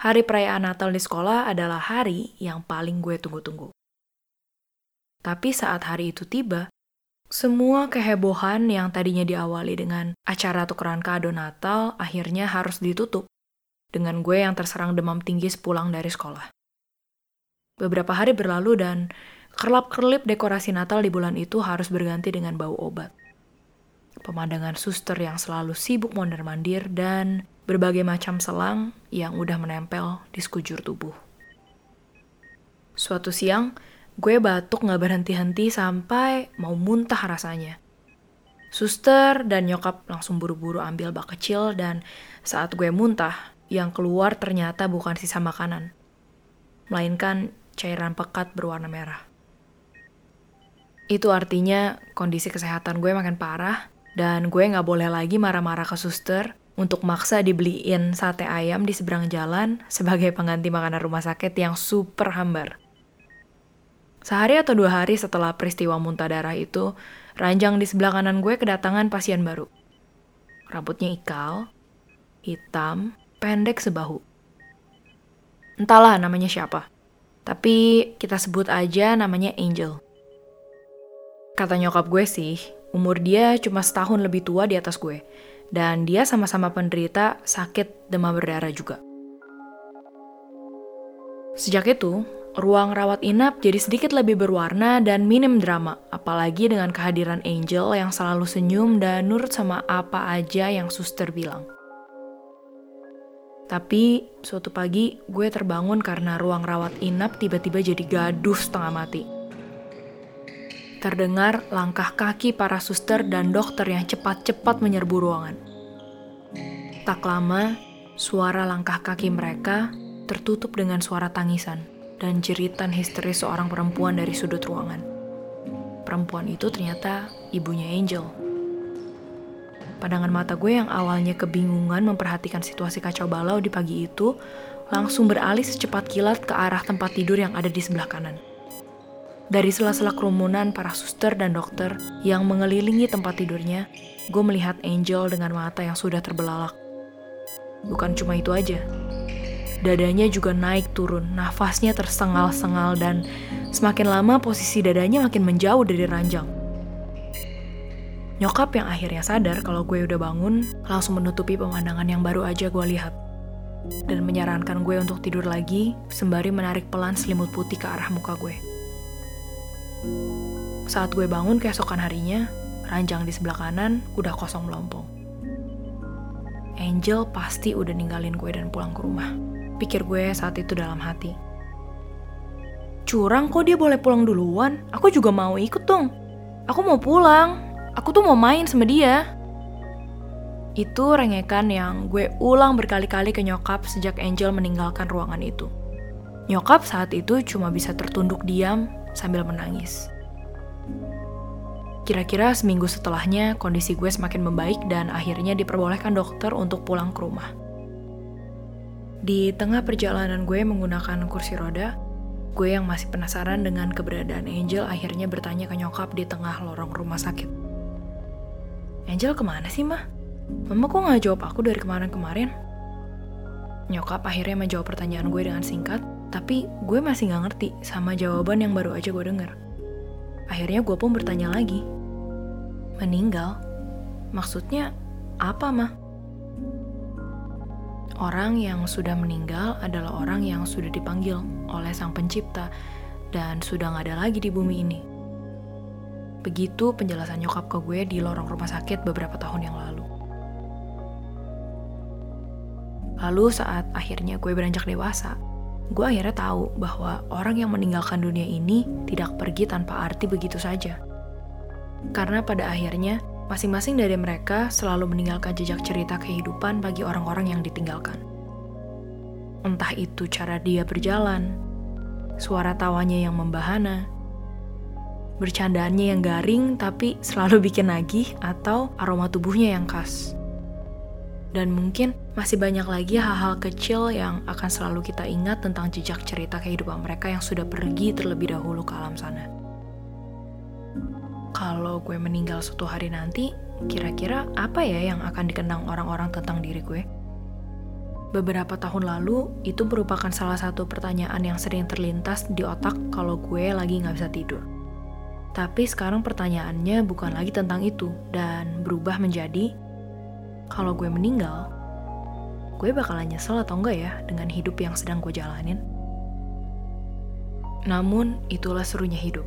hari perayaan Natal di sekolah adalah hari yang paling gue tunggu-tunggu. Tapi saat hari itu tiba, semua kehebohan yang tadinya diawali dengan acara tukeran kado Natal akhirnya harus ditutup dengan gue yang terserang demam tinggi sepulang dari sekolah. Beberapa hari berlalu dan kerlap-kerlip dekorasi Natal di bulan itu harus berganti dengan bau obat. Pemandangan suster yang selalu sibuk mondar-mandir dan berbagai macam selang yang udah menempel di sekujur tubuh. Suatu siang, gue batuk gak berhenti-henti sampai mau muntah rasanya. Suster dan nyokap langsung buru-buru ambil bak kecil dan saat gue muntah, yang keluar ternyata bukan sisa makanan, melainkan cairan pekat berwarna merah. Itu artinya kondisi kesehatan gue makin parah dan gue gak boleh lagi marah-marah ke suster untuk maksa dibeliin sate ayam di seberang jalan sebagai pengganti makanan rumah sakit yang super hambar. Sehari atau dua hari setelah peristiwa muntah darah itu, ranjang di sebelah kanan gue kedatangan pasien baru. Rambutnya ikal, hitam, pendek sebahu. Entahlah namanya siapa. Tapi kita sebut aja namanya Angel. Kata nyokap gue sih, umur dia cuma setahun lebih tua di atas gue. Dan dia sama-sama penderita sakit demam berdarah juga. Sejak itu, ruang rawat inap jadi sedikit lebih berwarna dan minim drama, apalagi dengan kehadiran Angel yang selalu senyum dan nurut sama apa aja yang suster bilang. Tapi suatu pagi gue terbangun karena ruang rawat inap tiba-tiba jadi gaduh setengah mati. Terdengar langkah kaki para suster dan dokter yang cepat-cepat menyerbu ruangan. Tak lama, suara langkah kaki mereka tertutup dengan suara tangisan dan jeritan histeris seorang perempuan dari sudut ruangan. Perempuan itu ternyata ibunya Angel. Pandangan mata gue yang awalnya kebingungan memperhatikan situasi kacau balau di pagi itu, langsung beralih secepat kilat ke arah tempat tidur yang ada di sebelah kanan. Dari sela-sela kerumunan para suster dan dokter yang mengelilingi tempat tidurnya, gue melihat Angel dengan mata yang sudah terbelalak. Bukan cuma itu aja, dadanya juga naik turun, nafasnya tersengal-sengal dan semakin lama posisi dadanya makin menjauh dari ranjang. Nyokap yang akhirnya sadar kalau gue udah bangun, langsung menutupi pemandangan yang baru aja gue lihat. Dan menyarankan gue untuk tidur lagi, sembari menarik pelan selimut putih ke arah muka gue. Saat gue bangun keesokan harinya, ranjang di sebelah kanan udah kosong melompong. Angel pasti udah ninggalin gue dan pulang ke rumah. Pikir gue saat itu dalam hati. Curang kok dia boleh pulang duluan? Aku juga mau ikut dong. Aku mau pulang, Aku tuh mau main sama dia. Itu rengekan yang gue ulang berkali-kali ke nyokap sejak Angel meninggalkan ruangan itu. Nyokap saat itu cuma bisa tertunduk diam sambil menangis. Kira-kira seminggu setelahnya, kondisi gue semakin membaik dan akhirnya diperbolehkan dokter untuk pulang ke rumah. Di tengah perjalanan gue menggunakan kursi roda, gue yang masih penasaran dengan keberadaan Angel akhirnya bertanya ke nyokap di tengah lorong rumah sakit. Angel ke mana sih, mah? Mama kok gak jawab aku dari kemarin-kemarin? Nyokap akhirnya menjawab pertanyaan gue dengan singkat, tapi gue masih gak ngerti sama jawaban yang baru aja gue denger. Akhirnya gue pun bertanya lagi. Meninggal? Maksudnya apa, mah? Orang yang sudah meninggal adalah orang yang sudah dipanggil oleh Sang Pencipta dan sudah gak ada lagi di bumi ini. Begitu penjelasan nyokap ke gue di lorong rumah sakit beberapa tahun yang lalu. Lalu saat akhirnya gue beranjak dewasa, gue akhirnya tahu bahwa orang yang meninggalkan dunia ini tidak pergi tanpa arti begitu saja. Karena pada akhirnya, masing-masing dari mereka selalu meninggalkan jejak cerita kehidupan bagi orang-orang yang ditinggalkan. Entah itu cara dia berjalan, suara tawanya yang membahana, bercandaannya yang garing tapi selalu bikin nagih atau aroma tubuhnya yang khas. Dan mungkin masih banyak lagi hal-hal kecil yang akan selalu kita ingat tentang jejak cerita kehidupan mereka yang sudah pergi terlebih dahulu ke alam sana. Kalau gue meninggal suatu hari nanti, kira-kira apa ya yang akan dikenang orang-orang tentang diri gue? Beberapa tahun lalu, itu merupakan salah satu pertanyaan yang sering terlintas di otak kalau gue lagi nggak bisa tidur. Tapi sekarang pertanyaannya bukan lagi tentang itu, dan berubah menjadi, kalau gue meninggal, gue bakalan nyesel atau enggak ya dengan hidup yang sedang gue jalanin? Namun, itulah serunya hidup.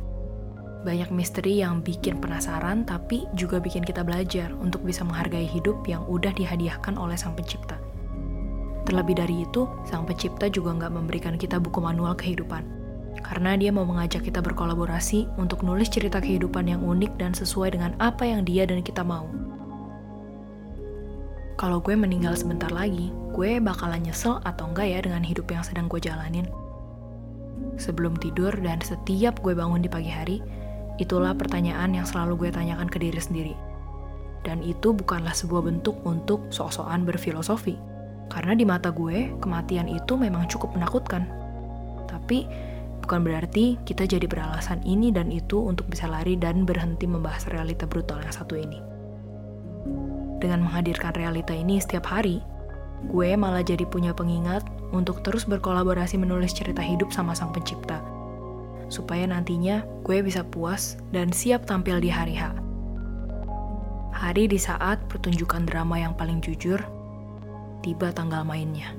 Banyak misteri yang bikin penasaran, tapi juga bikin kita belajar untuk bisa menghargai hidup yang udah dihadiahkan oleh Sang Pencipta. Terlebih dari itu, Sang Pencipta juga nggak memberikan kita buku manual kehidupan. Karena dia mau mengajak kita berkolaborasi untuk nulis cerita kehidupan yang unik dan sesuai dengan apa yang dia dan kita mau. Kalau gue meninggal sebentar lagi, gue bakalan nyesel atau enggak ya dengan hidup yang sedang gue jalanin? Sebelum tidur dan setiap gue bangun di pagi hari, itulah pertanyaan yang selalu gue tanyakan ke diri sendiri. Dan itu bukanlah sebuah bentuk untuk sok-sokan berfilosofi karena di mata gue, kematian itu memang cukup menakutkan. Tapi bukan berarti kita jadi beralasan ini dan itu untuk bisa lari dan berhenti membahas realita brutal yang satu ini. Dengan menghadirkan realita ini setiap hari, gue malah jadi punya pengingat untuk terus berkolaborasi menulis cerita hidup sama sang pencipta. Supaya nantinya gue bisa puas dan siap tampil di hari H. Hari di saat pertunjukan drama yang paling jujur tiba tanggal mainnya.